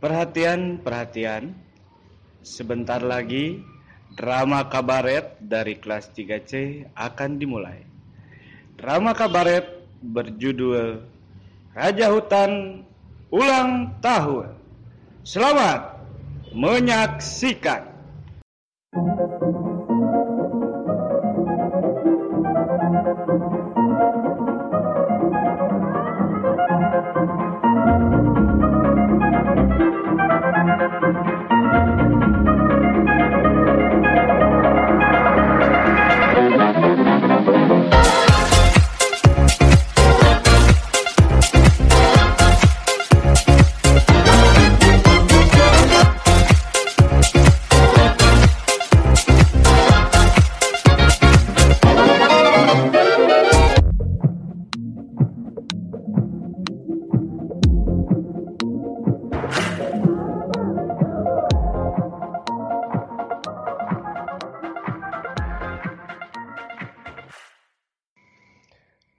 Perhatian, perhatian. Sebentar lagi drama kabaret dari kelas 3C akan dimulai. Drama kabaret berjudul Raja Hutan Ulang Tahun. Selamat menyaksikan.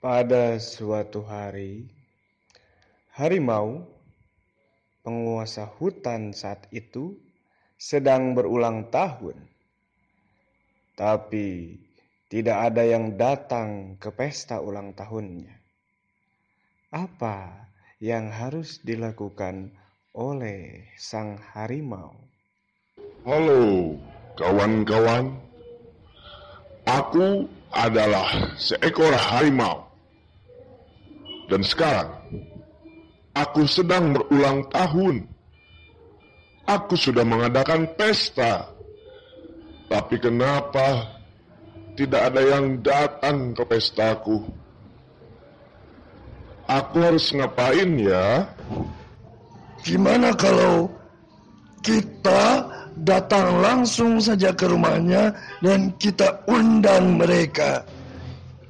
Pada suatu hari, harimau, penguasa hutan saat itu, sedang berulang tahun. Tapi tidak ada yang datang ke pesta ulang tahunnya. Apa yang harus dilakukan oleh sang harimau? Halo, kawan-kawan. Aku adalah seekor harimau. Dan sekarang, aku sedang berulang tahun. Aku sudah mengadakan pesta. Tapi kenapa tidak ada yang datang ke pestaku? Aku harus ngapain ya? Gimana kalau kita datang langsung saja ke rumahnya dan kita undang mereka?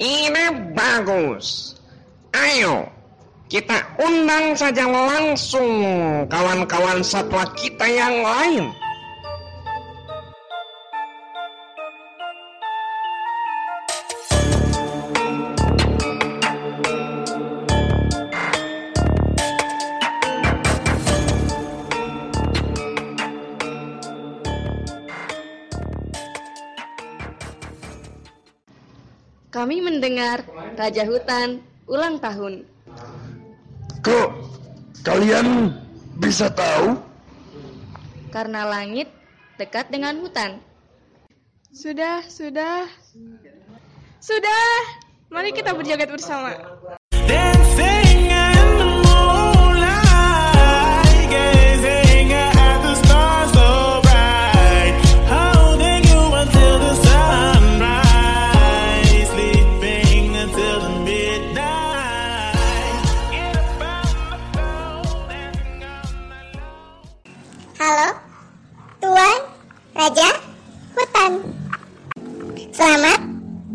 Ini bagus. Ayo, kita undang saja langsung kawan-kawan satwa kita yang lain. Kami mendengar Raja Hutan ulang tahun. Kok kalian bisa tahu? Karena langit dekat dengan hutan. Sudah, sudah. Sudah. Mari kita berjoget bersama. Dancing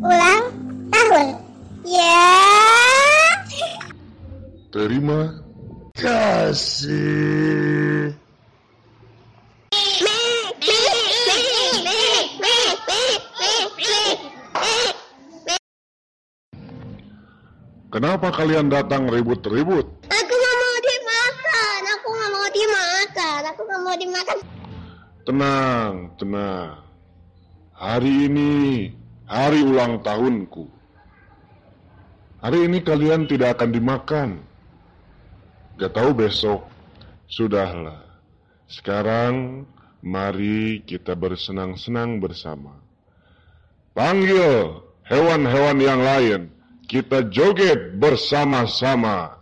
ulang tahun. Ya. Terima Kasih. Kenapa kalian datang ribut-ribut? Aku nggak mau dimakan. Aku nggak mau dimakan. Aku nggak mau dimakan. Tenang, tenang. Hari ini hari ulang tahunku. Hari ini kalian tidak akan dimakan. Gak tahu besok. Sudahlah. Sekarang mari kita bersenang-senang bersama. Panggil hewan-hewan yang lain. Kita joget bersama-sama.